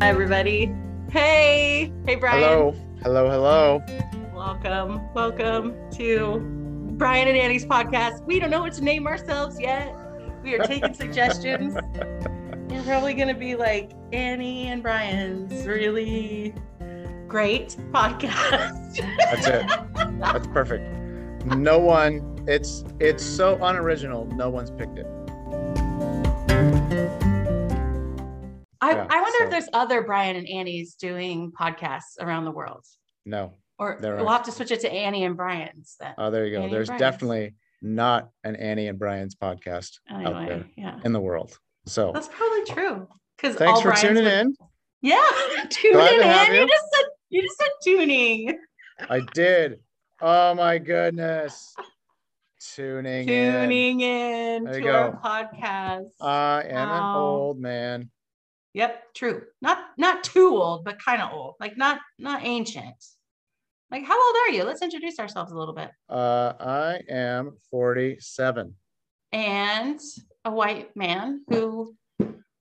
Hi, everybody. Hey, hey, Brian. Hello, hello, hello. Welcome, welcome to Brian and Annie's podcast. We don't know what to name ourselves yet. We are taking suggestions. We're probably going to be like Annie and Brian's really great podcast. That's it. That's perfect. No one. It's it's so unoriginal. No one's picked it. I, Yeah, I wonder so- if there's other Brian and Annie's doing podcasts around the world. No. Or we'll are. have to switch it to Annie and Brian's then. Oh, there you go. Annie There's definitely not an Annie and Brian's podcast out there yeah. in the world. So That's probably true. Because thanks for tuning in. Yeah, tuning in, to have man. You you. just said you just said tuning. I did. Oh my goodness. Tuning, in. Tuning in you to our podcast. I am an old man. Yep, true. Not not too old, but kind of old. Like not not ancient. Like how old are you? Let's introduce ourselves a little bit. Uh, I am 47. And a white man who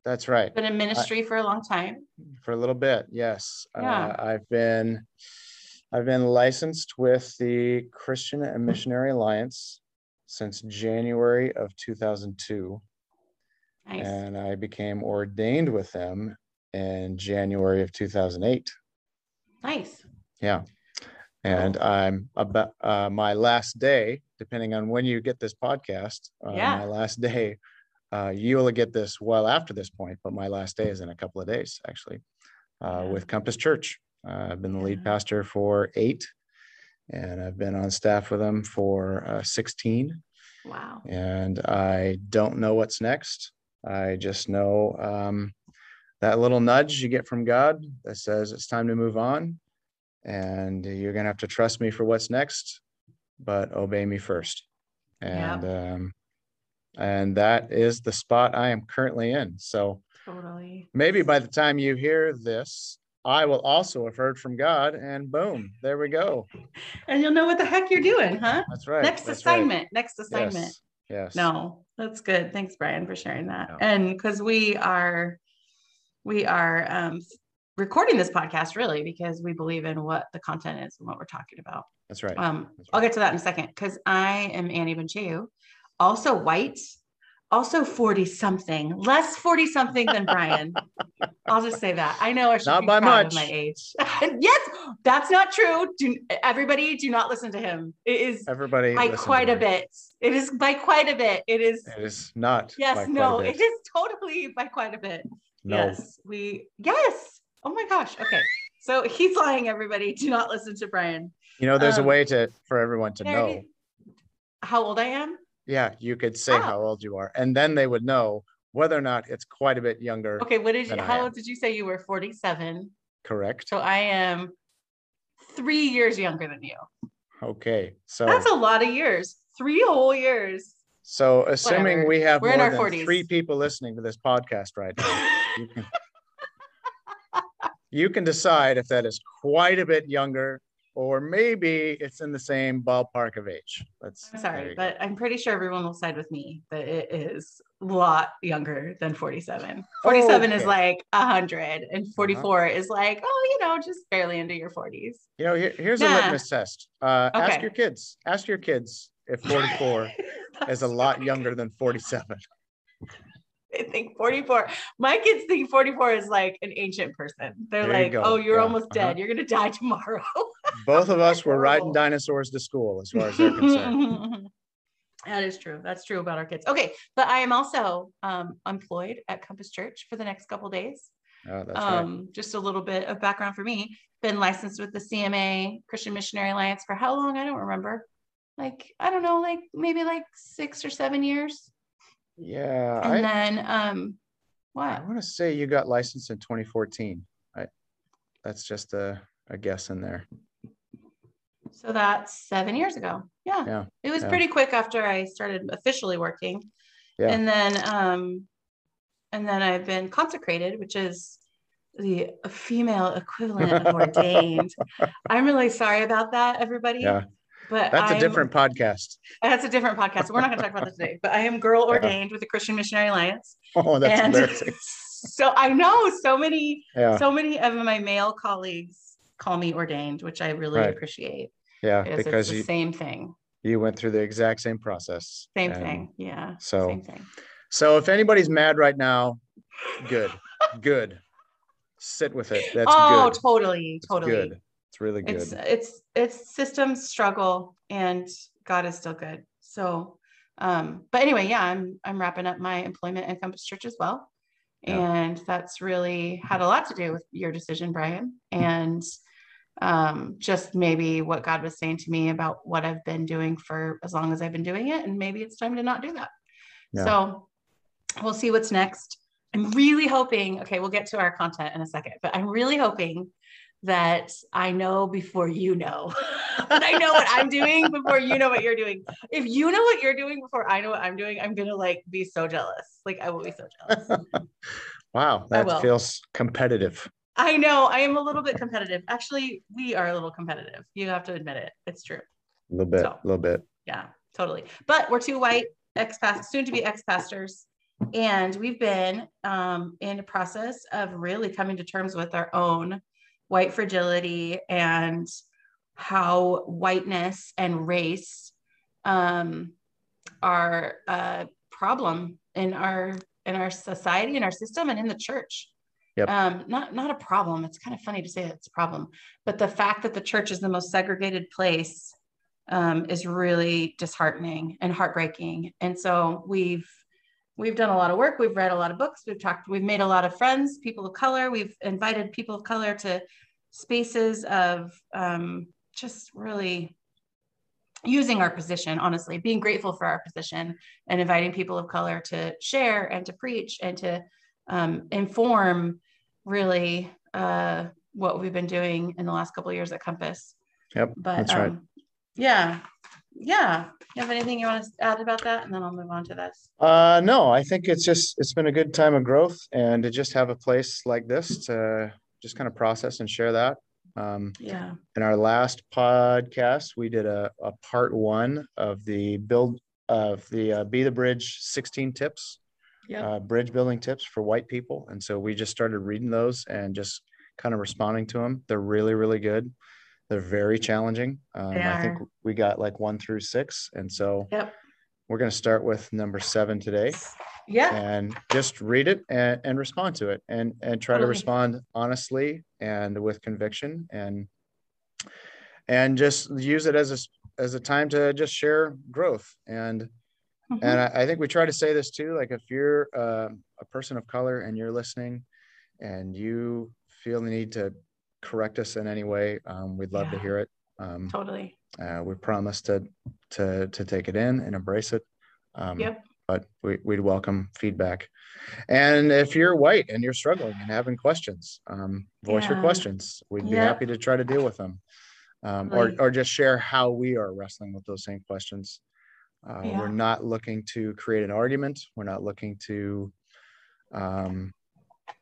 That's right. been in ministry for a long time. for a little bit yes Yeah. uh, i've been i've been licensed with the christian and missionary alliance since january of 2002 Nice. and i became ordained with them in january of 2008 nice. yeah and i'm about uh, my last day depending on when you get this podcast uh, Yeah. my last day uh, you will get this well after this point but my last day is in a couple of days actually uh, Yeah. with compass church uh, i've been the lead Yeah. pastor for eight and i've been on staff with them for uh, 16 Wow. and I don't know what's next. I just know um, that little nudge you get from God that says it's time to move on, and you're gonna have to trust me for what's next, but obey me first. And um, and that is the spot I am currently in. So Totally. maybe by the time you hear this, I will also have heard from God, and boom, there we go. And you'll know what the heck you're doing, huh? That's right. Next that's right. assignment. Next assignment. Yes. Yes. No, that's good. Thanks, Brian, for sharing that. Yeah. And because we are, we are um, recording this podcast really because we believe in what the content is and what we're talking about. That's right. Um, That's I'll get to that in a second because I am Annie Bencheu, also white, also 40 something, less 40 something than Brian. I'll just say that. I know I should Not be by much. of my age. yes, that's not true. Do, everybody do not listen to him. It is Everybody. by quite a bit. It is by quite a bit. It is It is not. yes, no, it is totally by quite a bit. No. Yes, we yes. Oh my gosh. Okay. So he's lying, everybody. Do not listen to Brian. You know, there's Um, a way to for everyone to know. How old I am? Yeah, you could say Oh. how old you are, and then they would know whether or not it's quite a bit younger. Okay, what did you how old did you say you were? 47. Correct. So I am three years younger than you. Okay. So That's a lot of years. Three whole years. so assuming whatever. we have We're more than 40s. three people listening to this podcast right now, you can you can decide if that is quite a bit younger or maybe it's in the same ballpark of age. That's I'm sorry, but I'm pretty sure everyone will side with me that it is a lot younger than 47. 47 is Okay. Uh-huh. like 100, and 44 is like, oh, you know, just barely into your 40s. You know, here, here's a litmus test. Uh, Ask your kids. Ask your kids if 44 is a lot younger than 47. They think 44. My kids think 44 is like an ancient person. They're There like, go. oh, you're Yeah. almost Uh-huh. dead. You're going to die tomorrow. Both of us were riding dinosaurs to school, as far as they're concerned. that is true. That's true about our kids. Okay. But I am also um, employed at Compass Church for the next couple days. Oh, that's right. um, just a little bit of background for me. Been licensed with the CMA Christian Missionary Alliance for how long? I don't remember. Like, I don't know, like maybe like six or seven years. Yeah, And I, then um what? I want to say you got licensed in 2014. I, that's just a, a guess in there. So that's seven years ago. Yeah. Yeah, It was yeah. pretty quick after I started officially working. Yeah. And then um and then I've been consecrated, which is the female equivalent of ordained. I'm really sorry about that, everybody. Yeah, But that's a I'm- different podcast. That's a different podcast. We're not going to talk about that today. But I am girl uh-huh. ordained with the Christian Missionary Alliance. Oh, that's and embarrassing. so I know so many, Yeah. so many of my male colleagues call me ordained, which I really Right. appreciate. Yeah. Because the you, same thing. you went through the exact same process. Same thing. Yeah. so- same thing. So if anybody's mad right now, good, good. Sit with it. That's oh, good. totally, totally. good. It's really good. It's it's it's systems struggle and God is still good. So um, but anyway, yeah, I'm I'm wrapping up my employment at Compass Church as well. Yeah. And that's really had a lot to do with your decision, Brian. And um, just maybe what God was saying to me about what I've been doing for as long as I've been doing it. And maybe it's time to not do that. Yeah. So we'll see what's next. I'm really hoping, okay, we'll get to our content in a second, but I'm really hoping that I know before you know. that I know what I'm doing before you know what you're doing. If you know what you're doing before I know what I'm doing, I'm gonna like be so jealous. Like I will be so jealous. wow. That feels competitive. I know I am a little bit competitive. Actually, we are a little competitive. You have to admit it. It's true. A little bit, a So. little bit. Yeah, totally. But we're two white ex soon to be ex pastors, and we've been um, in the process of really coming to terms with our own white fragility and how whiteness and race um, are a problem in our in our society, in our system, and in the church. Yep. Um, not not a problem. It's kind of funny to say that it's a problem, but the fact that the church is the most segregated place um, is really disheartening and heartbreaking. And so we've we've done a lot of work. We've read a lot of books. We've talked. We've made a lot of friends, people of color. We've invited people of color to spaces of um, just really using our position honestly being grateful for our position and inviting people of color to share and to preach and to um, inform really uh, what we've been doing in the last couple of years at compass Yep. but That's right. um, yeah yeah you have anything you want to add about that and then i'll move on to this Uh, no, I think it's just, it's been a good time of growth and to just have a place like this to just kind of process and share that. Um, yeah in our last podcast, we did a, a part one of the build of the uh, Be the Bridge 16 tips, Yep. uh, bridge building tips for white people. And so we just started reading those and just kind of responding to them. They're really, really good. They're very challenging. Um, They I think we got like one through six. And so Yep. we're going to start with number seven today yeah and just read it and, and respond to it and and try to respond honestly and with conviction and and just use it as a as a time to just share growth and Mhm. and I, I think we try to say this too like if you're uh, a person of color and you're listening and you feel the need to correct us in any way um, we'd love to hear it um, totally uh, we promise to to to take it in and embrace it. Um, Yep. But we, we'd welcome feedback. And if you're white and you're struggling and having questions, um, voice your questions. We'd be Yep. happy to try to deal with them, um, or or just share how we are wrestling with those same questions. Uh, Yeah. We're not looking to create an argument. We're not looking to um,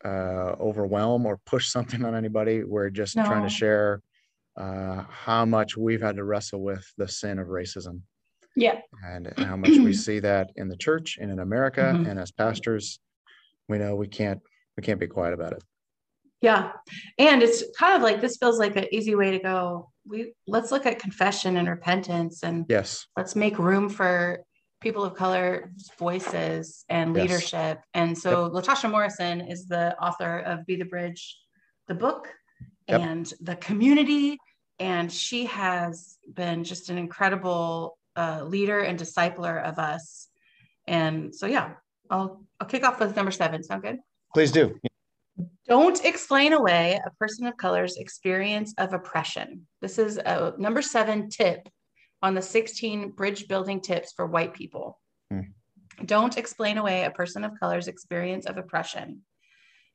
uh, overwhelm or push something on anybody. We're just trying to share uh, how much we've had to wrestle with the sin of racism yeah and how much we see that in the church and in America. Mhm. And as pastors, we know we can't we can't be quiet about it. Yeah. And it's kind of like this feels like an easy way to go. We let's look at confession and repentance and Yes. let's make room for people of color voices and Yes. leadership. And so Latasha Morrison is the author of Be the Bridge, the book Yep. and the community. And she has been just an incredible uh, leader and discipler of us. And so, yeah, I'll, I'll kick off with number seven. Sound good? Please do. Don't explain away a person of color's experience of oppression. This is a number seven tip on the 16 bridge building tips for white people. Hmm. Don't explain away a person of color's experience of oppression.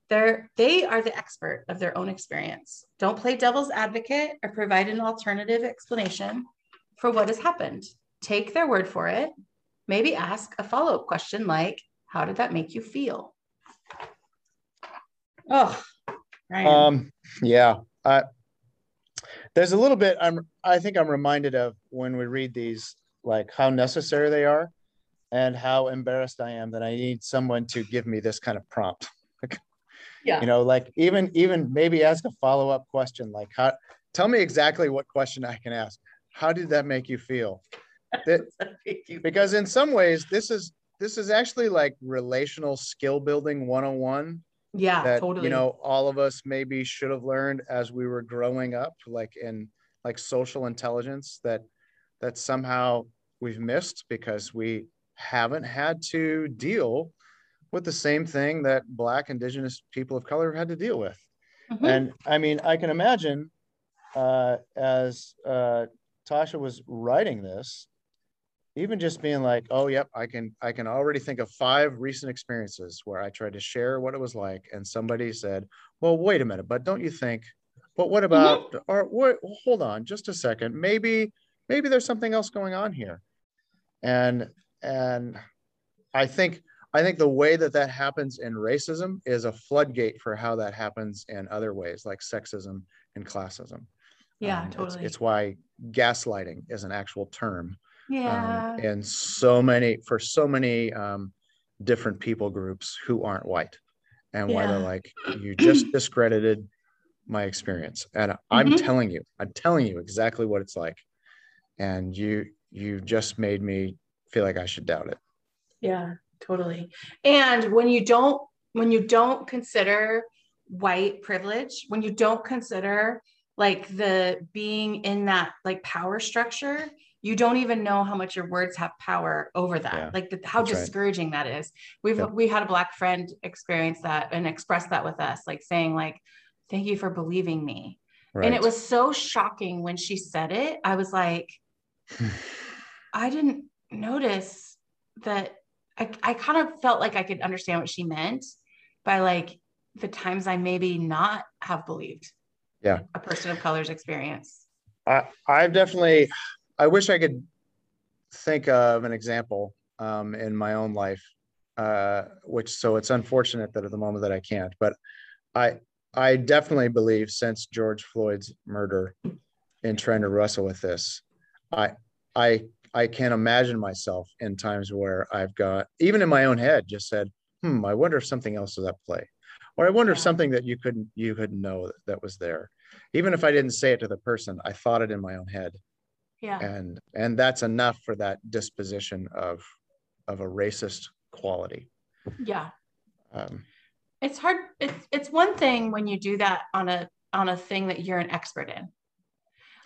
They're, they are the expert of their own experience. Don't play devil's advocate or provide an alternative explanation for what has happened. Take their word for it. Maybe ask a follow up question like, How did that make you feel? Oh, Brian. Um, yeah. I there's a little bit I'm I think I'm reminded of when we read these, like how necessary they are and how embarrassed I am that I need someone to give me this kind of prompt. Yeah. You know, like even even maybe ask a follow-up question like how tell me exactly what question I can ask. How did that make you feel? That, because in some ways this is this is actually like relational skill building 101 yeah that totally you know all of us maybe should have learned as we were growing up like in like social intelligence that that somehow we've missed because we haven't had to deal with the same thing that black indigenous people of color have had to deal with Mhm. and i mean i can imagine uh, as uh, tasha was writing this even just being like oh yep i can i can already think of five recent experiences where i tried to share what it was like and somebody said well wait a minute but don't you think but what about or what hold on just a second. Maybe maybe there's something else going on here. And and i think i think the way that that happens in racism is a floodgate for how that happens in other ways like sexism and classism. Yeah Um, it's- totally. it's, why gaslighting is an actual term. Yeah. um, and so many for so many um, different people groups who aren't white and why they're like you just discredited my experience and i'm Mhm. telling you i'm telling you exactly what it's like and you you just made me feel like i should doubt it Yeah, totally. And when you don't when you don't consider white privilege, when you don't consider like the being in that like power structure, you don't even know how much your words have power over that. Yeah, like the, how that's right. discouraging that is. We've Yep. we had a black friend experience that and express that with us, like saying like, "Thank you for believing me." right And it was so shocking when she said it. I was like, I didn't notice that I, I kind of felt like I could understand what she meant by like the times I maybe not have believed Yeah. a person of color's experience. I, I've definitely, I wish I could think of an example um, in my own life, uh, which so it's unfortunate that at the moment that I can't, but I, I definitely believe since George Floyd's murder in trying to wrestle with this, I, I, I can't imagine myself in times where I've got, even in my own head, just said, hmm, I wonder if something else is at play. Or I wonder if something that you couldn't, you couldn't know that, that was there even if I didn't say it to the person, I thought it in my own head. Yeah. And and that's enough for that disposition of of a racist quality. Yeah. Um, It's hard. It's, it's one thing when you do that on a, on a thing that you're an expert in.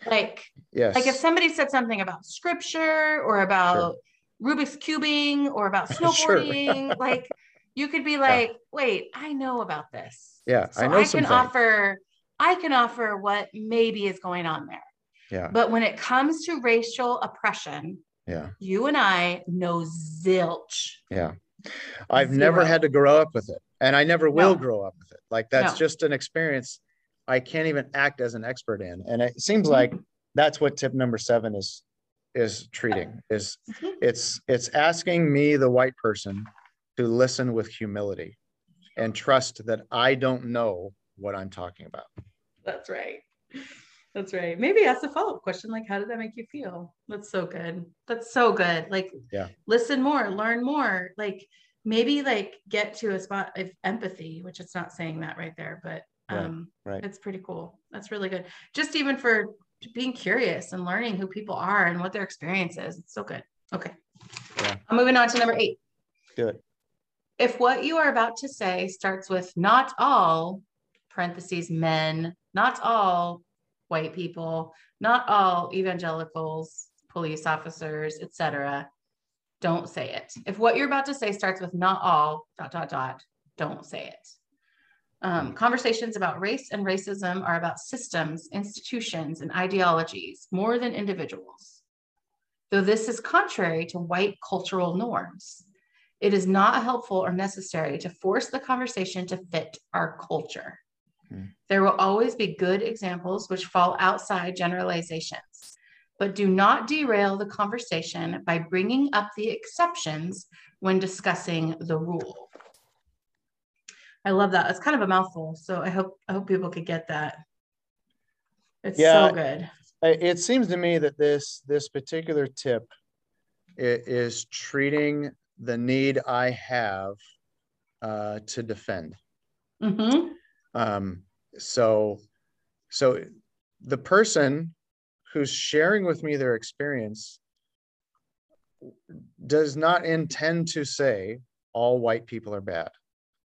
Like, yes. like if somebody said something about scripture or about Rubik's cubing or about Sure. snowboarding, like you could be like, wait, I know about this. yeah, So I know I can offer, I can offer what maybe is going on there. Yeah, But when it comes to racial oppression, yeah, you and I know zilch. yeah. I've never had to grow up with it, and I never will No. grow up with it. Like that's No. just an experience I can't even act as an expert in. And it seems Mhm. like that's what tip number seven is is treating is Mhm. it's it's asking me the white person to listen with humility and trust that i don't know what i'm talking about That's right. That's right. Maybe ask a follow up question like, how did that make you feel? That's so good. That's so good. Like, Yeah. listen more, learn more. Like, maybe like get to a spot of empathy, which it's not saying that right there, but Right, um, right. it's pretty cool. That's really good. Just even for being curious and learning who people are and what their experience is. It's so good. Okay. Yeah. I'm moving on to number eight. do it If what you are about to say starts with not all, parentheses, men, not all white people, not all evangelicals, police officers, etc., don't say it. If what you're about to say starts with not all, dot, dot, dot, don't say it. Um, conversations about race and racism are about systems, institutions, and ideologies more than individuals. Though this is contrary to white cultural norms, it is not helpful or necessary to force the conversation to fit our culture. Hmm. There will always be good examples which fall outside generalizations, but do not derail the conversation by bringing up the exceptions when discussing the rule. I love that. It's kind of a mouthful, so I hope I hope people could get that. It's Yeah. so good. It seems to me that this this particular tip is treating the need i have uh, to defend Mm-hmm. Um, so, so the person who's sharing with me their experience does not intend to say all white people are bad.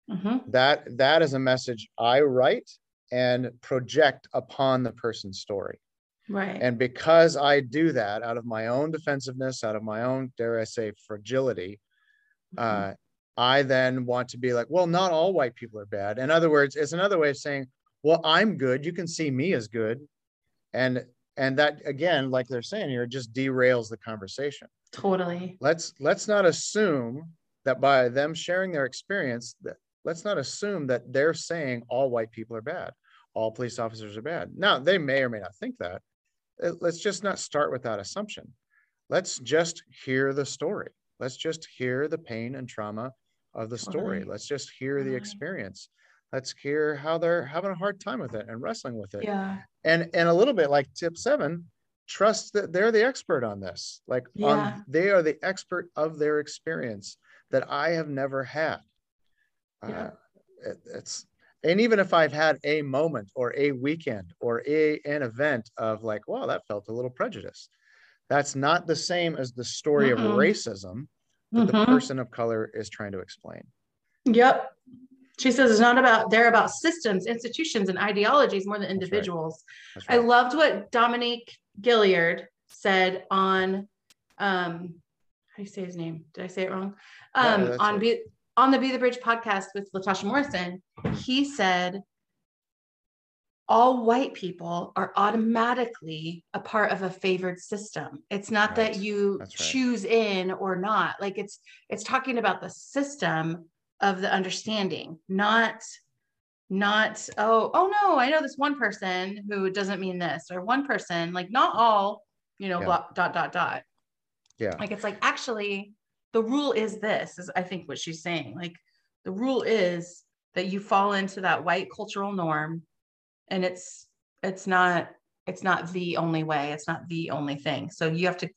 Mm-hmm. That that is a message I write and project upon the person's story. Right. And because I do that out of my own defensiveness, out of my own, dare I say, fragility, Mhm. uh, I then want to be like, well, not all white people are bad. In other words, it's another way of saying, well, I'm good. You can see me as good. And and that again, like they're saying here, just derails the conversation. totally. Let's let's not assume that by them sharing their experience, that let's not assume that they're saying all white people are bad, all police officers are bad. Now they may or may not think that. Let's just not start with that assumption. Let's just hear the story. Let's just hear the pain and trauma of the story. Totally. Let's just hear the Totally. experience. Let's hear how they're having a hard time with it and wrestling with it. Yeah. And and a little bit like tip seven, trust that they're the expert on this. Like Yeah. on they are the expert of their experience that I have never had. Yeah. Uh, it- it's and even if I've had a moment or a weekend or a an event of like, wow, that felt a little prejudice. That's not the same as the story Mm-mm. of racism that the Mhm. person of color is trying to explain. Yep. She says it's not about they're about systems, institutions, and ideologies more than right. individuals. That's I right. loved what Dominique Gilliard said on um how do you say his name? Did I say it wrong? Um that's on right. Be on the Be the Bridge podcast with Latasha Morrison, he said all white people are automatically a part of a favored system. It's not that you right. choose in or not. Like it's it's talking about the system of the understanding, not not oh oh no, I know this one person who doesn't mean this or one person like not all, you know, Yeah. blah, dot dot dot. Yeah. Like it's like actually the rule is this is I think what she's saying. Like the rule is that you fall into that white cultural norm and it's it's not it's not the only way it's not the only thing so you have to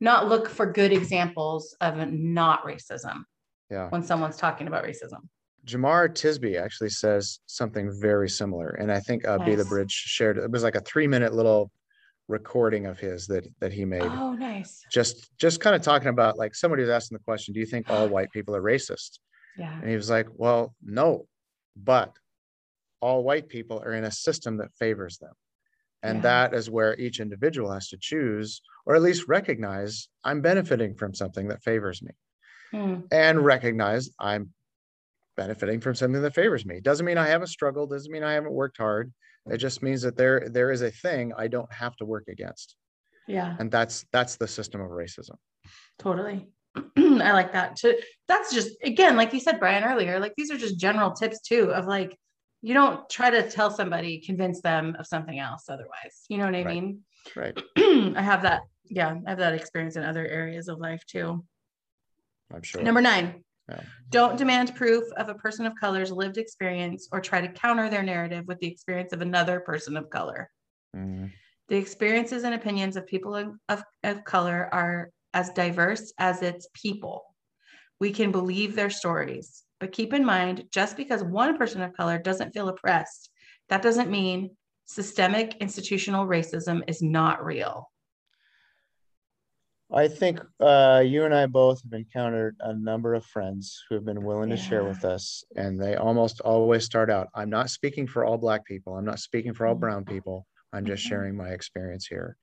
not look for good examples of not racism Yeah. when someone's talking about racism Jemar Tisby actually says something very similar, and I think uh, Be the Bridge shared it was like a three minute little recording of his that that he made. oh nice Just just kind of talking about like somebody was asking the question, do you think all white people are racist? yeah And he was like, well, no, but all white people are in a system that favors them. And Yeah. that is where each individual has to choose, or at least recognize I'm benefiting from something that favors me Hmm. and recognize I'm benefiting from something that favors me. Doesn't mean I haven't struggled, doesn't mean I haven't worked hard. It just means that there there is a thing I don't have to work against. yeah And that's that's the system of racism. totally i like that too that's just again like you said brian earlier like these are just general tips too of like you don't try to tell somebody convince them of something else otherwise you know what i Right. mean Right. I have that. Yeah, I have that experience in other areas of life too. I'm sure. Number nine, Yeah. don't demand proof of a person of color's lived experience or try to counter their narrative with the experience of another person of color. Mhm. The experiences and opinions of people of, of, of color are as diverse as its people. We can believe their stories, but keep in mind just because one person of color doesn't feel oppressed, that doesn't mean systemic institutional racism is not real. I think uh, you and I both have encountered a number of friends who have been willing to share with us, and they almost always start out I'm not speaking for all Black people, I'm not speaking for all Mhm. brown people, I'm just Mhm. sharing my experience here.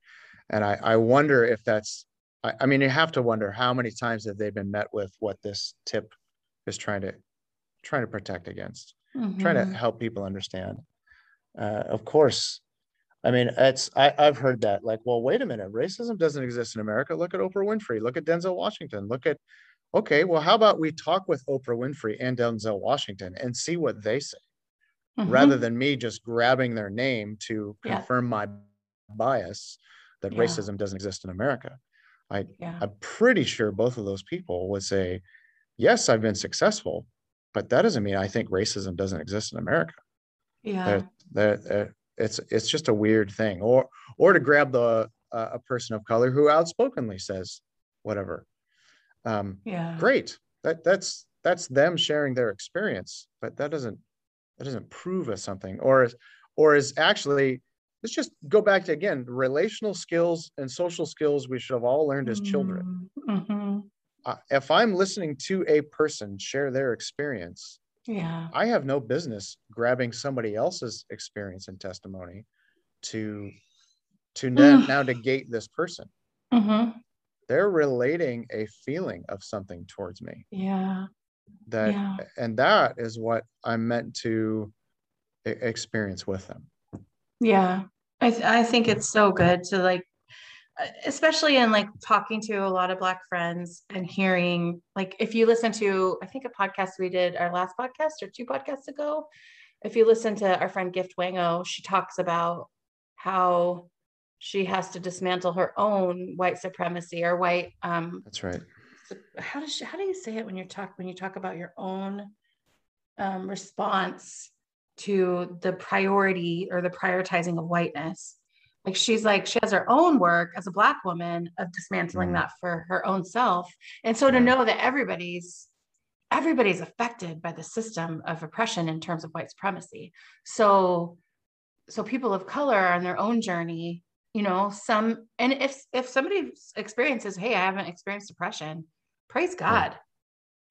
And I, I wonder if that's, I, I mean, you have to wonder how many times have they been met with what this tip is trying to trying to protect against, trying to Mhm. help people understand. Uh, of course, I mean, it's I, I've heard that like, well, wait a minute, racism doesn't exist in America. Look at Oprah Winfrey. Look at Denzel Washington. Look at, okay, well, how about we talk with Oprah Winfrey and Denzel Washington and see what they say, Mhm. rather than me just grabbing their name to Yeah. confirm my bias that Yeah. racism doesn't exist in America. yeah. I'm pretty sure both of those people would say, yes, I've been successful, but that doesn't mean I think racism doesn't exist in America Yeah. that that uh, it's it's just a weird thing or or to grab the uh, a person of color who outspokenly says whatever. Um Yeah. great. That that's that's them sharing their experience but that doesn't that doesn't prove us something. Or or is actually let's just go back to again relational skills and social skills we should have all learned as children. Mm-hmm. uh, if i'm listening to a person share their experience Yeah. i have no business grabbing somebody else's experience and testimony to to now, now negate this person Mm-hmm. they're relating a feeling of something towards me Yeah. that Yeah. and that is what i'm meant to experience with them Yeah, I th- I think it's so good to like, especially in like talking to a lot of Black friends and hearing like if you listen to I think a podcast we did our last podcast or two podcasts ago, if you listen to our friend Gift Wango, she talks about how she has to dismantle her own white supremacy or white um that's right. how does she, how do you say it when you talk when you talk about your own um, response to the priority or the prioritizing of whiteness like she's like she has her own work as a black woman of dismantling Mm. that for her own self. And so to know that everybody's everybody's affected by the system of oppression in terms of white supremacy. So so people of color are on their own journey you know some and if if somebody experiences hey i haven't experienced depression praise god.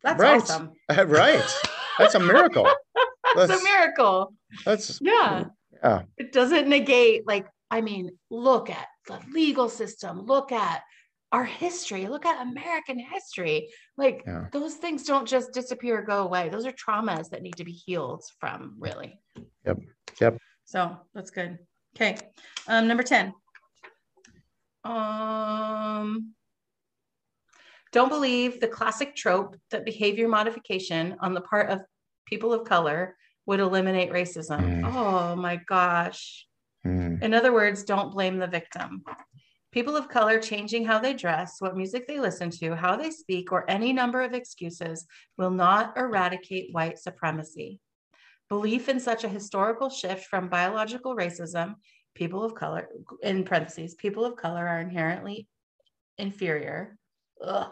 That's Right. awesome. Right. That's a miracle. That's, That's- a miracle. That's yeah. Yeah. It doesn't negate like i mean look at the legal system look at our history look at american history like Yeah. those things don't just disappear or go away those are traumas that need to be healed from really Yep. Yep. so that's good okay um number 10 um don't believe the classic trope that behavior modification on the part of people of color would eliminate racism Mm. oh my gosh Mm. in other words, don't blame the victim. People of color changing how they dress, what music they listen to, how they speak, or any number of excuses will not eradicate white supremacy. Belief in such a historical shift from biological racism, people of color, in parentheses, people of color are inherently inferior, ugh,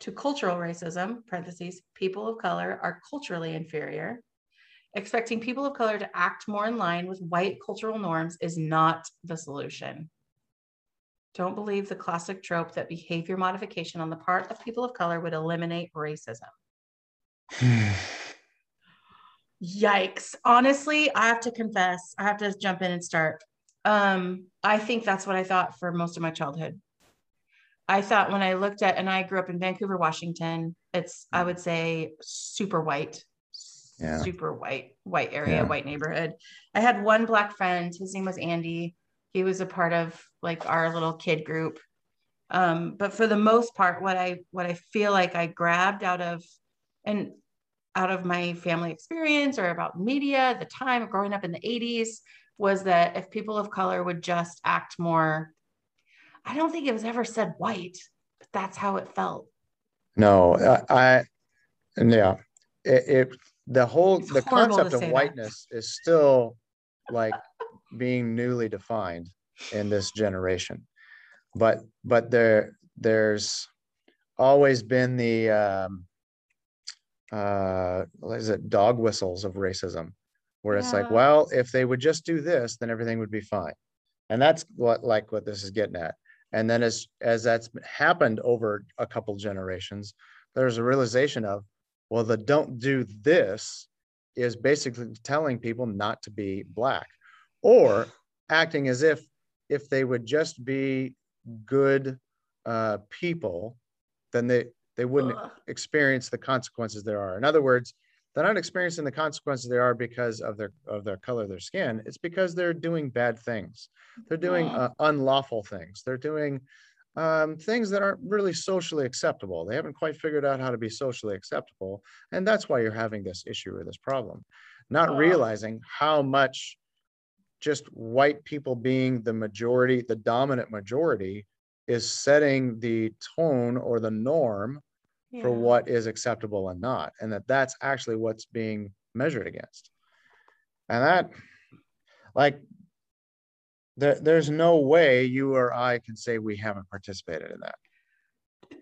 to cultural racism, parentheses, people of color are culturally inferior, expecting people of color to act more in line with white cultural norms is not the solution. Don't believe the classic trope that behavior modification on the part of people of color would eliminate racism. Yikes. Honestly, I have to confess, I have to jump in and start. Um, I think that's what I thought for most of my childhood. I thought when I looked at, and I grew up in Vancouver, Washington, it's, I would say, super white, Yeah. super white, white area, Yeah. white neighborhood. I had one black friend, his name was Andy. He was a part of like our little kid group. Um, but for the most part, what I what I feel like I grabbed out of and out of my family experience or about media, the time of growing up in the 80s was that if people of color would just act more, I don't think it was ever said white, but that's how it felt. No, I, I and yeah, it, it the whole It's the concept of whiteness is still like being newly defined in this generation, but but there there's always been the um, uh, what is it dog whistles of racism, where it's like, well, if they would just do this, then everything would be fine, and that's what like what this is getting at. And then as as that's happened over a couple generations, there's a realization of, well, the don't do this is basically telling people not to be black or acting as if if they would just be good uh, people, then they they wouldn't experience the consequences there are. In other words, they're not experiencing the consequences there are because of their of their color of their skin. It's because they're doing bad things. They're doing uh, unlawful things. They're doing um, things that aren't really socially acceptable. They haven't quite figured out how to be socially acceptable, and that's why you're having this issue or this problem. Not realizing how much just white people being the majority, the dominant majority, is setting the tone or the norm for what is acceptable and not and that that's actually what's being measured against and that like there, there's no way you or i can say we haven't participated in that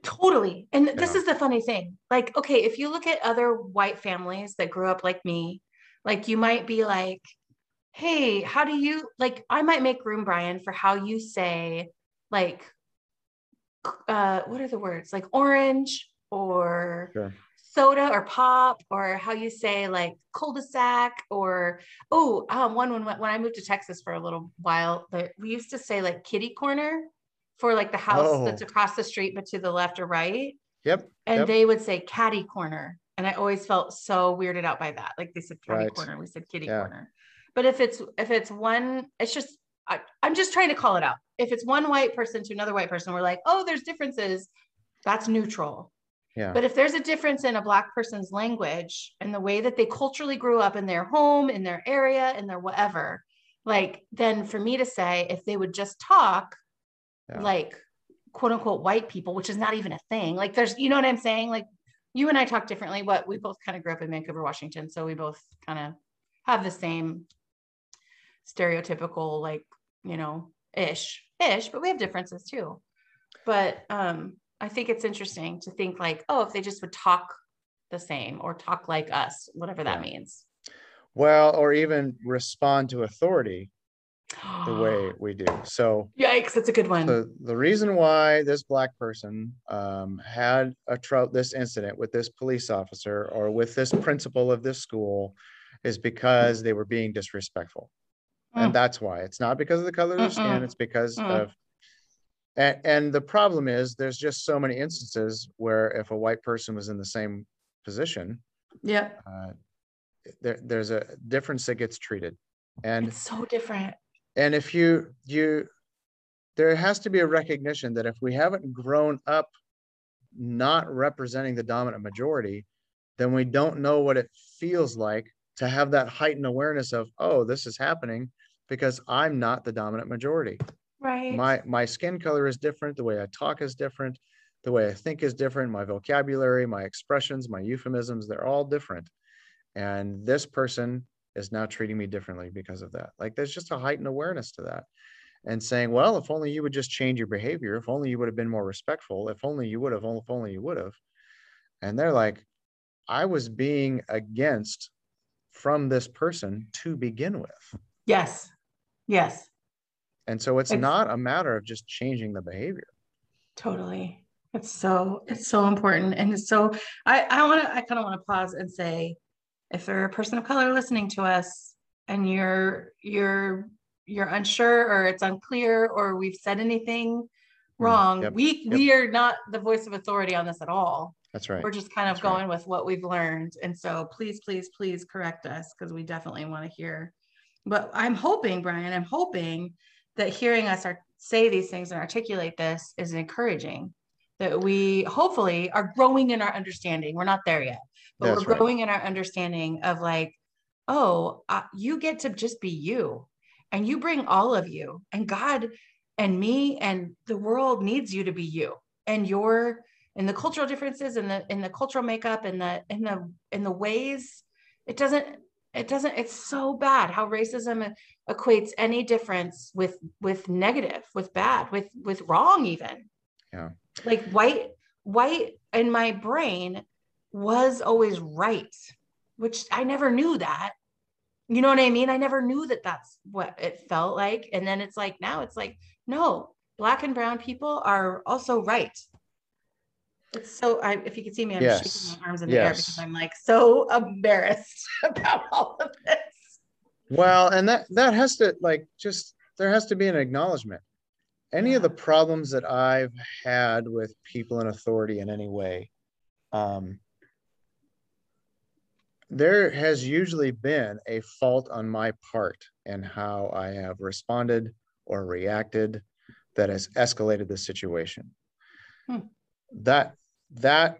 Totally. And this is the funny thing. Like, okay, if you look at other white families that grew up like me, Like you might be like, hey, how do you like? I might make room, Brian, for how you say like, uh, what are the words like orange or Sure. Soda or pop or how you say like cul-de-sac or oh um, one when when I moved to Texas for a little while, the, we used to say like kitty corner for like the house Oh. that's across the street but to the left or right, Yep. and Yep. they would say catty corner, and I always felt so weirded out by that. Like they said catty Right. corner, we said kitty Yeah. corner. But if it's if it's one, it's just I, I'm just trying to call it out. If it's one white person to another white person, we're like, oh, there's differences. That's neutral. Yeah. But if there's a difference in a black person's language and the way that they culturally grew up in their home, in their area, in their whatever, like then for me to say if they would just talk Yeah. like quote unquote white people, which is not even a thing. Like there's, you know what I'm saying? Like you and I talk differently, but we both kind of grew up in Vancouver, Washington. So we both kind of have the same stereotypical, like, you know, ish, ish, but we have differences too. But um, I think it's interesting to think like, oh, if they just would talk the same or talk like us, whatever that Yeah. means. Well, or even respond to authority the way we do. So Yikes, that's a good one. the, the reason why this black person um, had a tro- this incident with this police officer or with this principal of this school is because they were being disrespectful. Mm. And that's why. It's not because of the color of their skin, it's because Mm. of and, and the problem is there's just so many instances where if a white person was in the same position, yeah, uh, there, there's a difference that gets treated. And It's so different. and if you you there has to be a recognition that if we haven't grown up not representing the dominant majority then we don't know what it feels like to have that heightened awareness of oh this is happening because i'm not the dominant majority Right. my my skin color is different the way i talk is different the way i think is different my vocabulary my expressions my euphemisms they're all different and this person is now treating me differently because of that like there's just a heightened awareness to that and saying well if only you would just change your behavior if only you would have been more respectful if only you would have if only you would have and they're like i was being against from this person to begin with yes. Yes. And so it's Ex- not a matter of just changing the behavior Totally. It's so it's so important. And so I, I want to I kind of want to pause and say if you're a person of color listening to us and you're you're you're unsure or it's unclear or we've said anything wrong, Mm, yep, we yep. we are not the voice of authority on this at all. that's right We're just kind of That's right. going with what we've learned. And so please, please, please correct us because we definitely want to hear. But I'm hoping, Brian, I'm hoping that hearing us ar- say these things and articulate this is encouraging. That we hopefully are growing in our understanding. We're not there yet, but That's we're right. growing in our understanding of like, oh, uh, you get to just be you and you bring all of you, and God and me and the world needs you to be you and your and the cultural differences and the in the cultural makeup and the in the in the ways it doesn't it doesn't it's so bad how racism equates any difference with with negative with bad with with wrong even. Yeah. like white white in my brain was always right which i never knew that. You know what i mean? I never knew that that's what it felt like. And then it's like now it's like no black and brown people are also right it's so I, if you could see me i'm Yes. shaking my arms in the air because i'm like so embarrassed about all of this Well, and that that has to like just there has to be an acknowledgement. Any of the problems that I've had with people in authority in any way, um, there has usually been a fault on my part in how I have responded or reacted that has escalated the situation. Hmm. That that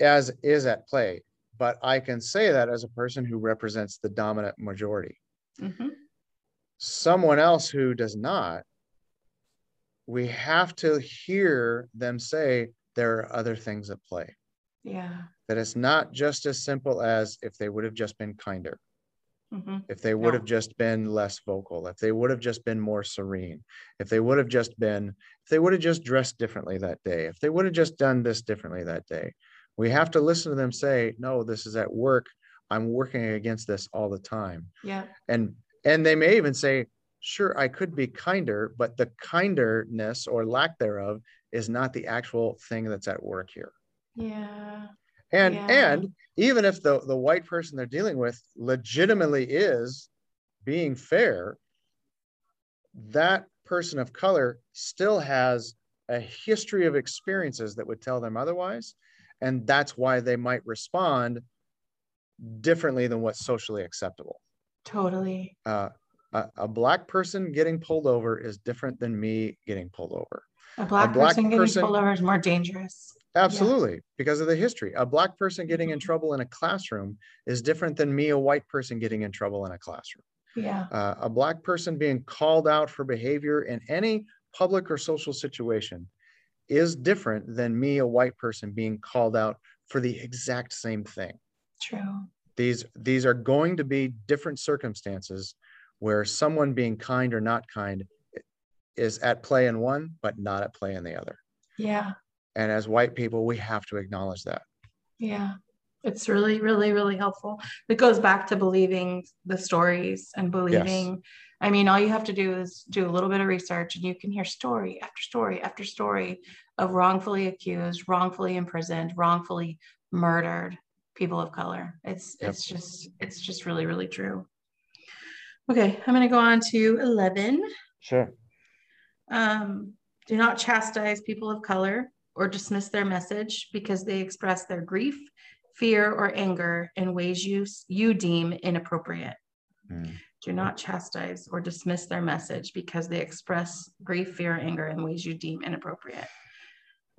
as is at play, but I can say that as a person who represents the dominant majority Mhm. someone else who does not, we have to hear them say there are other things at play. yeah That it's not just as simple as if they would have just been kinder, Mhm. if they would No. have just been less vocal, if they would have just been more serene, if they would have just been, if they would have just dressed differently that day, if they would have just done this differently that day. We have to listen to them say, no, this is at work I'm working against this all the time. Yeah. And and they may even say, sure, I could be kinder, but the kinderness or lack thereof is not the actual thing that's at work here. Yeah. And Yeah. and even if the the white person they're dealing with legitimately is being fair, that person of color still has a history of experiences that would tell them otherwise, and that's why they might respond differently than what's socially acceptable. Totally. Uh, a, a black person getting pulled over is different than me getting pulled over. A black, black person getting pulled over is more dangerous. Absolutely, because of the history. A black person getting in Mhm. trouble in a classroom is different than me, a white person getting in trouble in a classroom. Yeah. Uh, a black person being called out for behavior in any public or social situation is different than me, a white person, being called out for the exact same thing. True. These these are going to be different circumstances where someone being kind or not kind is at play in one, but not at play in the other. Yeah. And as white people, we have to acknowledge that. Yeah. It's really, really, really helpful. It goes back to believing the stories and believing. I mean, all you have to do is do a little bit of research and you can hear story after story after story of wrongfully accused, wrongfully imprisoned, wrongfully murdered people of color. It's Yep. it's just it's just really, really true. Okay, I'm gonna go on to 11. Sure. Um, do not chastise people of color or dismiss their message because they express their grief, fear, or anger in ways you, you deem inappropriate. Mm. Do not chastise or dismiss their message because they express grief, fear, or anger in ways you deem inappropriate.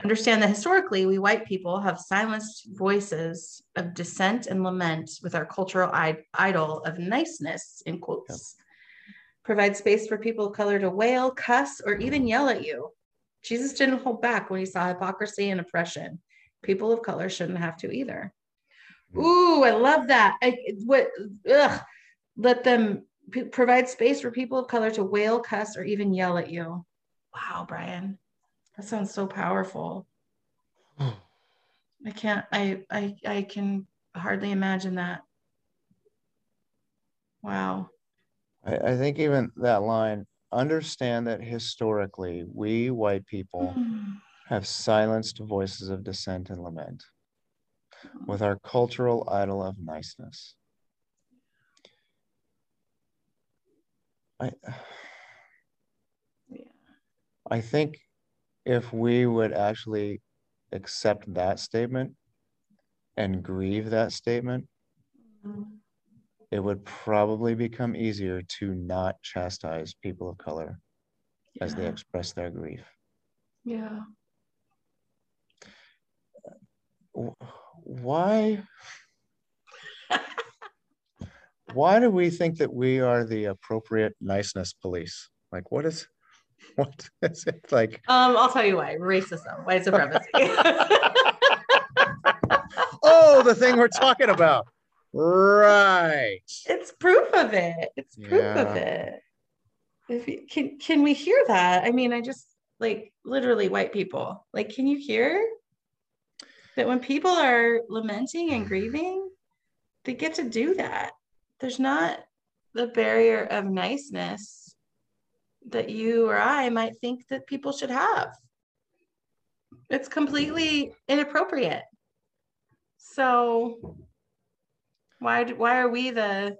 Understand that historically, we white people have silenced voices of dissent and lament with our cultural idol of niceness, in quotes. Provide space for people of color to wail, cuss, or even yell at you. Jesus didn't hold back when he saw hypocrisy and oppression. People of color shouldn't have to either. Mm. Ooh, I love that. I, what? Ugh. Let them p- provide space for people of color to wail, cuss, or even yell at you. Wow, Brian, that sounds so powerful. I can't. I I I can hardly imagine that. Wow. I, I think even that line, understand that historically, we white people mm. have silenced voices of dissent and lament uh-huh. with our cultural idol of niceness. I, Yeah. I think if we would actually accept that statement and grieve that statement, mm-hmm. It would probably become easier to not chastise people of color as they express their grief. Yeah. Why? Why do we think that we are the appropriate niceness police? Like, what is, what is it like? Um, I'll tell you why. Racism, white supremacy. Oh, the thing we're talking about. Right. it's proof of it. It's proof of it. If you, can can we hear that? I mean, I just like literally white people. Like, can you hear that when people are lamenting and grieving, they get to do that. There's not the barrier of niceness that you or I might think that people should have. It's completely inappropriate. So why why are we the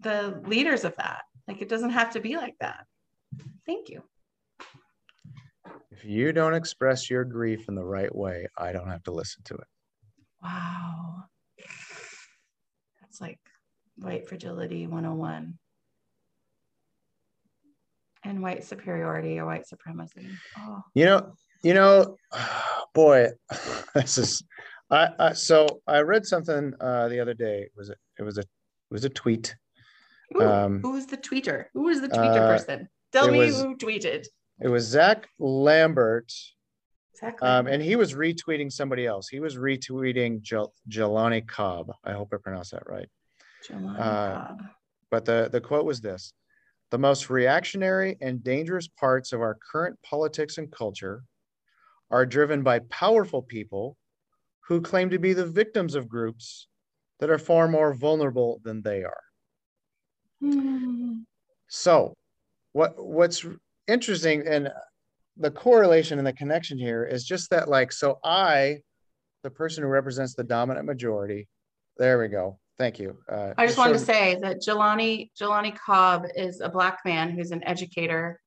the leaders of that? Like it doesn't have to be like that. Thank you. If you don't express your grief in the right way, I don't have to listen to it. Wow. That's like white fragility 101. And white superiority or white supremacy. Oh, You know, you know, boy, this is. I, I so I read something uh, the other day. It was a, it was a it was a tweet. Ooh, Um, who was the tweeter? Who was the tweeter uh, person? Tell me was- who tweeted. It was Zach Lambert, Exactly. um, and he was retweeting somebody else. He was retweeting Jel- Jelani Cobb. I hope I pronounced that right. Jelani uh, Cobb. But the, the quote was this The most reactionary and dangerous parts of our current politics and culture are driven by powerful people who claim to be the victims of groups that are far more vulnerable than they are. Hmm. So, what what's interesting and the correlation and the connection here is just that like so I, the person who represents the dominant majority, there we go. Thank you. Uh, I just wanted to say that Jelani Jelani Cobb is a black man who's an educator,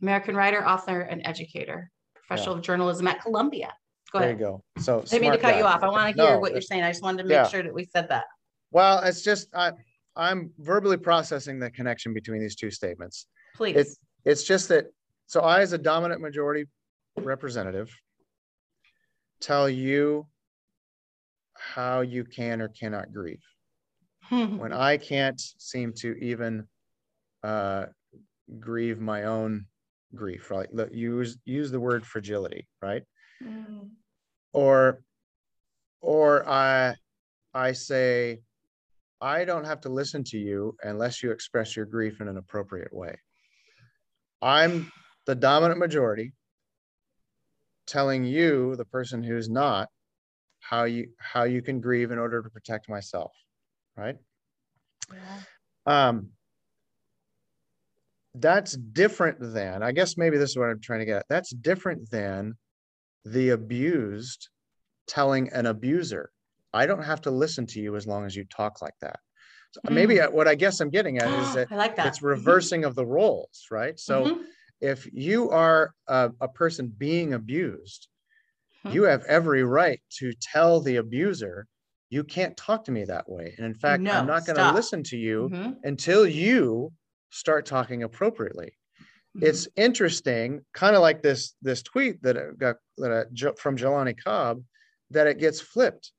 American writer, author, and educator, professional of journalism at Columbia. Go There you ahead. go. So I didn't mean to cut you off. I want to hear No, what you're saying. I just wanted to make Yeah. sure that we said that. Well, it's just I, I'm verbally processing the connection between these two statements. Please. It's just that so I, as a dominant majority representative, tell you how you can or cannot grieve. When I can't seem to even uh, grieve my own grief, right? Look, Use use the word fragility, right? Mm. Or or i i say i don't have to listen to you unless you express your grief in an appropriate way. I'm the dominant majority telling you the person who's not how you how you can grieve in order to protect myself right? Um that's different than i guess maybe this is what i'm trying to get at that's different than the abused telling an abuser i don't have to listen to you as long as you talk like that so maybe uh, what i guess i'm getting at is that I like that. it's reversing of the roles right so Mhm. if you are a, a person being abused Mhm. you have every right to tell the abuser you can't talk to me that way and in fact No, i'm not going to listen to you Mhm. until you start talking appropriately. It's interesting kind of like this this tweet that I got that I, from Jelani Cobb that it gets flipped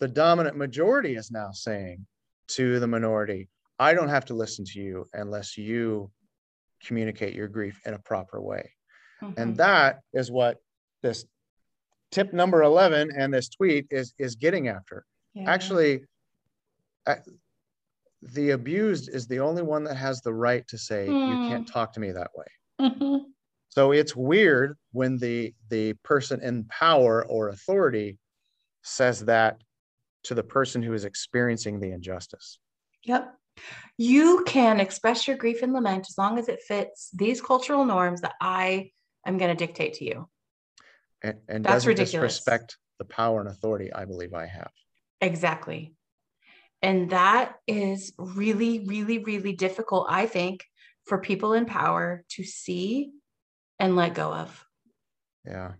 the dominant majority is now saying to the minority i don't have to listen to you unless you communicate your grief in a proper way Mhm. and that is what this tip number 11 and this tweet is is getting after Yeah. actually uh, the abused is the only one that has the right to say you can't Hmm. talk to me that way Mhm. so it's weird when the the person in power or authority says that to the person who is experiencing the injustice Yep. You can express your grief and lament as long as it fits these cultural norms that I am going to dictate to you. and, and That's ridiculous. disrespect the power and authority i believe i have Exactly. And that is really, really, really difficult, I think, for people in power to see and let go of. yeah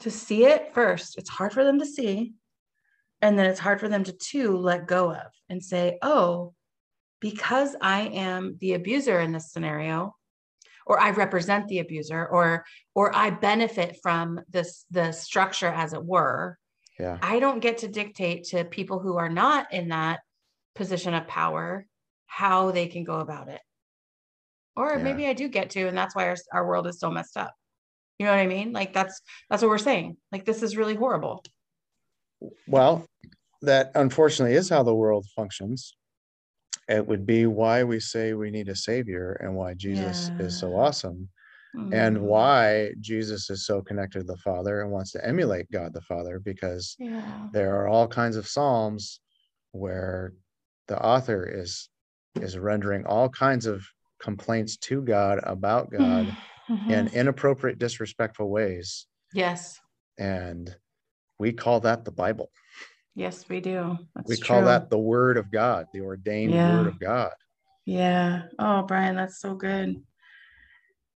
To see it first, it's hard for them to see. And then it's hard for them to, two, let go of and say, oh, because I am the abuser in this scenario, or I represent the abuser, or or I benefit from this the structure as it were, yeah I don't get to dictate to people who are not in that position of power how they can go about it. Or Yeah. maybe I do get to, and that's why our, our world is so messed up. You know what I mean? Like that's that's what we're saying. Like this is really horrible. Well, that unfortunately is how the world functions. It would be why we say we need a savior and why Jesus is so Yeah. Awesome and why Jesus is so connected to the Father and wants to emulate God the Father because Yeah. there are all kinds of psalms where the author is is rendering all kinds of complaints to God about God in Mhm. inappropriate disrespectful ways yes. and we call that the Bible. Yes, we do. That's we call that the word of God, the ordained Yeah. word of God. Yeah. Oh, Brian, that's so good.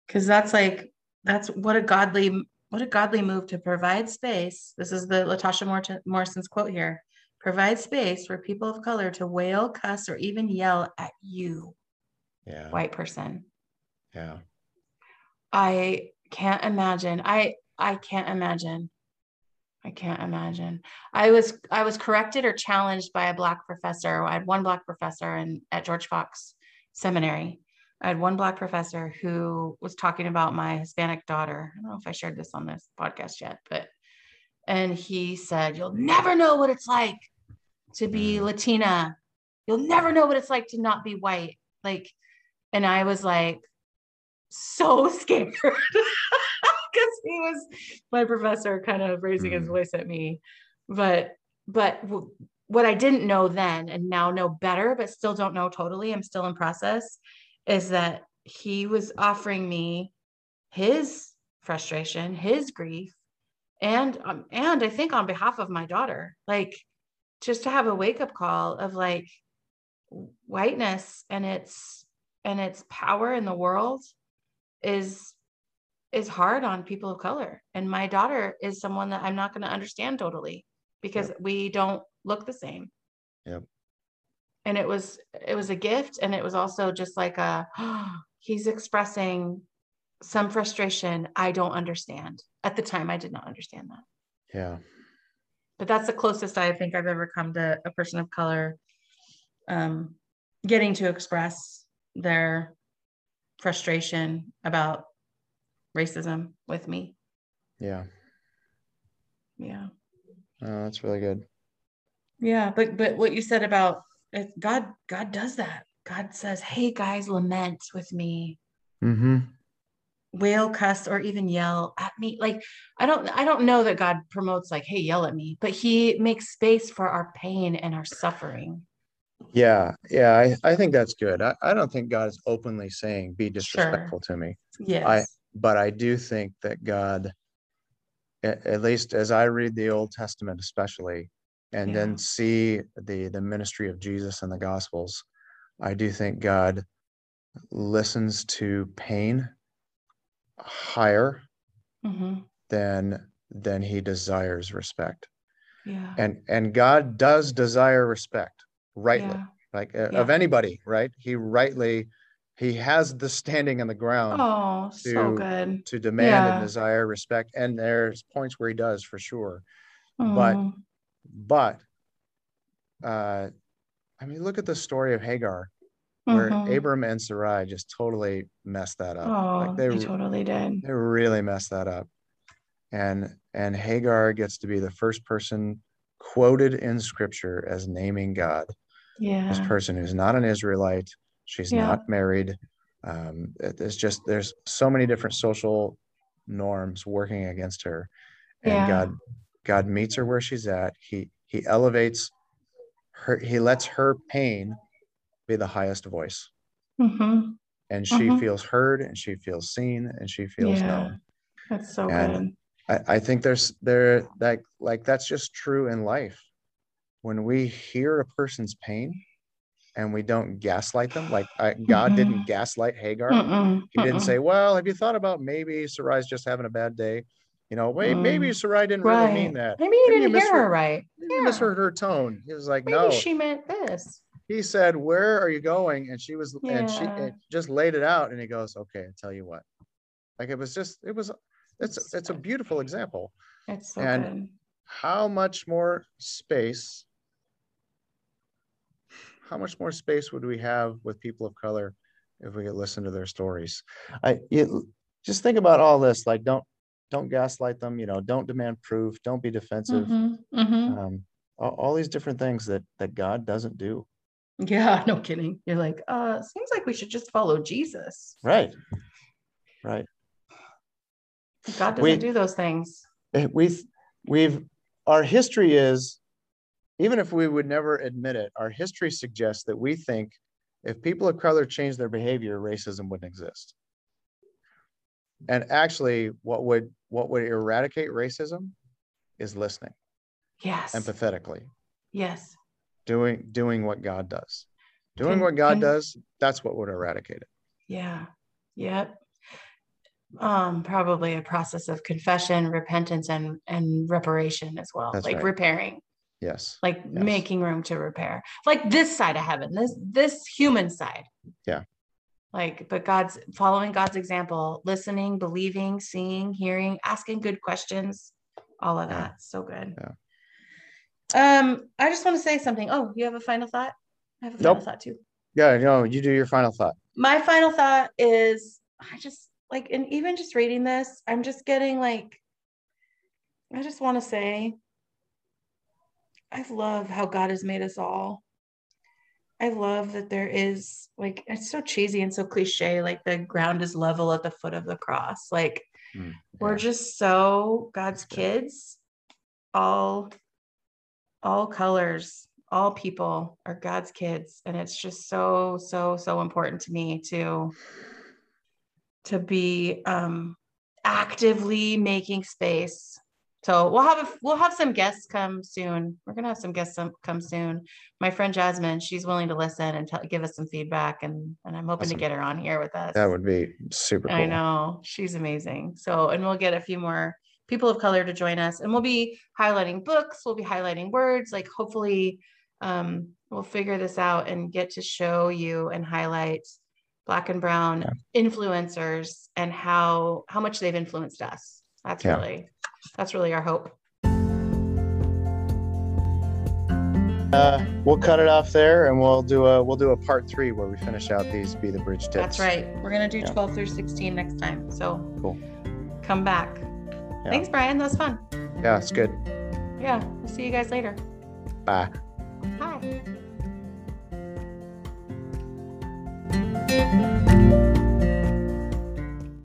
Cause that's like that's what a godly what a godly move to provide space. This is the Latasha Morrison's quote here. Provide space for people of color to wail, cuss, or even yell at you, Yeah. white person. Yeah. I can't imagine. I I can't imagine. I can't imagine. I was I was corrected or challenged by a black professor. I had one black professor in at George Fox Seminary. I had one black professor who was talking about my Hispanic daughter. I don't know if I shared this on this podcast yet, but and he said, "You'll never know what it's like to be Mm. Latina. You'll never know what it's like to not be white." Like, and I was like, so scared because he was my professor kind of raising his Mm. voice at me but but w- what I didn't know then and now know better, but still don't know totally, I'm still in process, is that he was offering me his frustration, his grief, and um, and I think on behalf of my daughter, like just to have a wake up call of like whiteness and its and its power in the world is is hard on people of color. And my daughter is someone that i'm not going to understand totally because yep. we don't look the same. Yep and it was it was a gift and it was also just like a oh, he's expressing some frustration i don't understand at the time i did not understand that yeah but that's the closest i think i've ever come to a person of color um, getting to express their frustration about racism with me. Yeah. Yeah. Oh, that's really good. Yeah, but but what you said about God, God does that. God says, "Hey guys, lament with me." Mm-hmm. Wail, cuss, or even yell at me. Like I don't, I don't know that God promotes like, "Hey, yell at me," but He makes space for our pain and our suffering. Yeah, yeah, I, I think that's good. I, I don't think God is openly saying be disrespectful sure. to me. Yes. I but I do think that God, at, at least as I read the Old Testament, especially, and yeah. then see the the ministry of Jesus and the Gospels, I do think God listens to pain higher mm-hmm. than than he desires respect. Yeah. And and God does desire respect rightly yeah. like uh, yeah. of anybody right he rightly he has the standing on the ground oh to, so good to demand and desire respect and there's points where he does for sure but but uh i mean look at the story of hagar where mm-hmm. abram and sarai just totally messed that up. Oh like they, they totally did. they really messed that up. And and hagar gets to be the first person quoted in scripture as naming god. Yeah. this person who's not an israelite she's yeah. not married. Um, there's just there's so many different social norms working against her. And yeah. god god meets her where she's at he he elevates her he lets her pain be the highest voice mm-hmm. and she mm-hmm. feels heard and she feels seen and she feels yeah. known that's so and good I, I think there's there that like that's just true in life when we hear a person's pain and we don't gaslight them, like I, God mm-hmm. didn't gaslight Hagar. Mm-mm. He didn't say, "Well, have you thought about maybe Sarai's just having a bad day?" You know, wait, mm. maybe Sarai didn't right. really mean that. Maybe you maybe didn't you hear her right. Maybe yeah. you misheard her tone. He was like, maybe "No, she meant this." He said, "Where are you going?" And she was, yeah. and she and just laid it out. And he goes, "Okay, I'll tell you what." Like it was just, it was, it's, it's a beautiful example. It's so and good. how much more space how much more space would we have with people of color if we could listen to their stories? I just think about all this. Like, don't don't gaslight them. You know, don't demand proof. Don't be defensive. Mm-hmm, mm-hmm. Um, all, all, these different things that that God doesn't do. Yeah, no kidding. You're like, uh, seems like we should just follow Jesus. Right. Right. God doesn't we, do those things. Eh, we've we've our history is even if we would never admit it, our history suggests that we think if people of color change their behavior, racism wouldn't exist. And actually, what would what would eradicate racism is listening. Yes. Empathetically. Yes. Doing doing what God does. Doing can, what God can, does, that's what would eradicate it. Yeah. Yep. Um, probably a process of confession, repentance, and and reparation as well. That's like right. repairing yes like yes. making room to repair like this side of heaven this this human side yeah like but god's following god's example listening believing seeing hearing asking good questions all of that. So good. Yeah. Um i just want to say something. Oh you have a final thought? I have a final nope. thought too. Yeah no you do your final thought. My final thought is i just like and even just reading this i'm just getting like i just want to say I love how God has made us all. I love that there is like it's so cheesy and so cliche, like the ground is level at the foot of the cross. Like mm, yeah. we're just so God's kids, all all colors, all people are God's kids. And it's just so, so, so important to me to to be um actively making space so we'll have a, we'll have some guests come soon. We're gonna have some guests some, come soon. My friend Jasmine, she's willing to listen and tell, give us some feedback, and and I'm hoping awesome. to get her on here with us. That would be super. Cool. I know she's amazing. So and we'll get a few more people of color to join us, and we'll be highlighting books. We'll be highlighting words. Like hopefully, um, we'll figure this out and get to show you and highlight black and brown yeah. influencers and how how much they've influenced us. That's yeah. really that's really our hope. Uh, we'll cut it off there, and we'll do a we'll do a part three where we finish out these be the bridge tips. That's right. We're gonna do yeah. twelve through sixteen next time. So cool. Come back. Yeah. Thanks, Brian. That was fun. Yeah, it's good. Yeah. We'll see you guys later. Bye. Bye.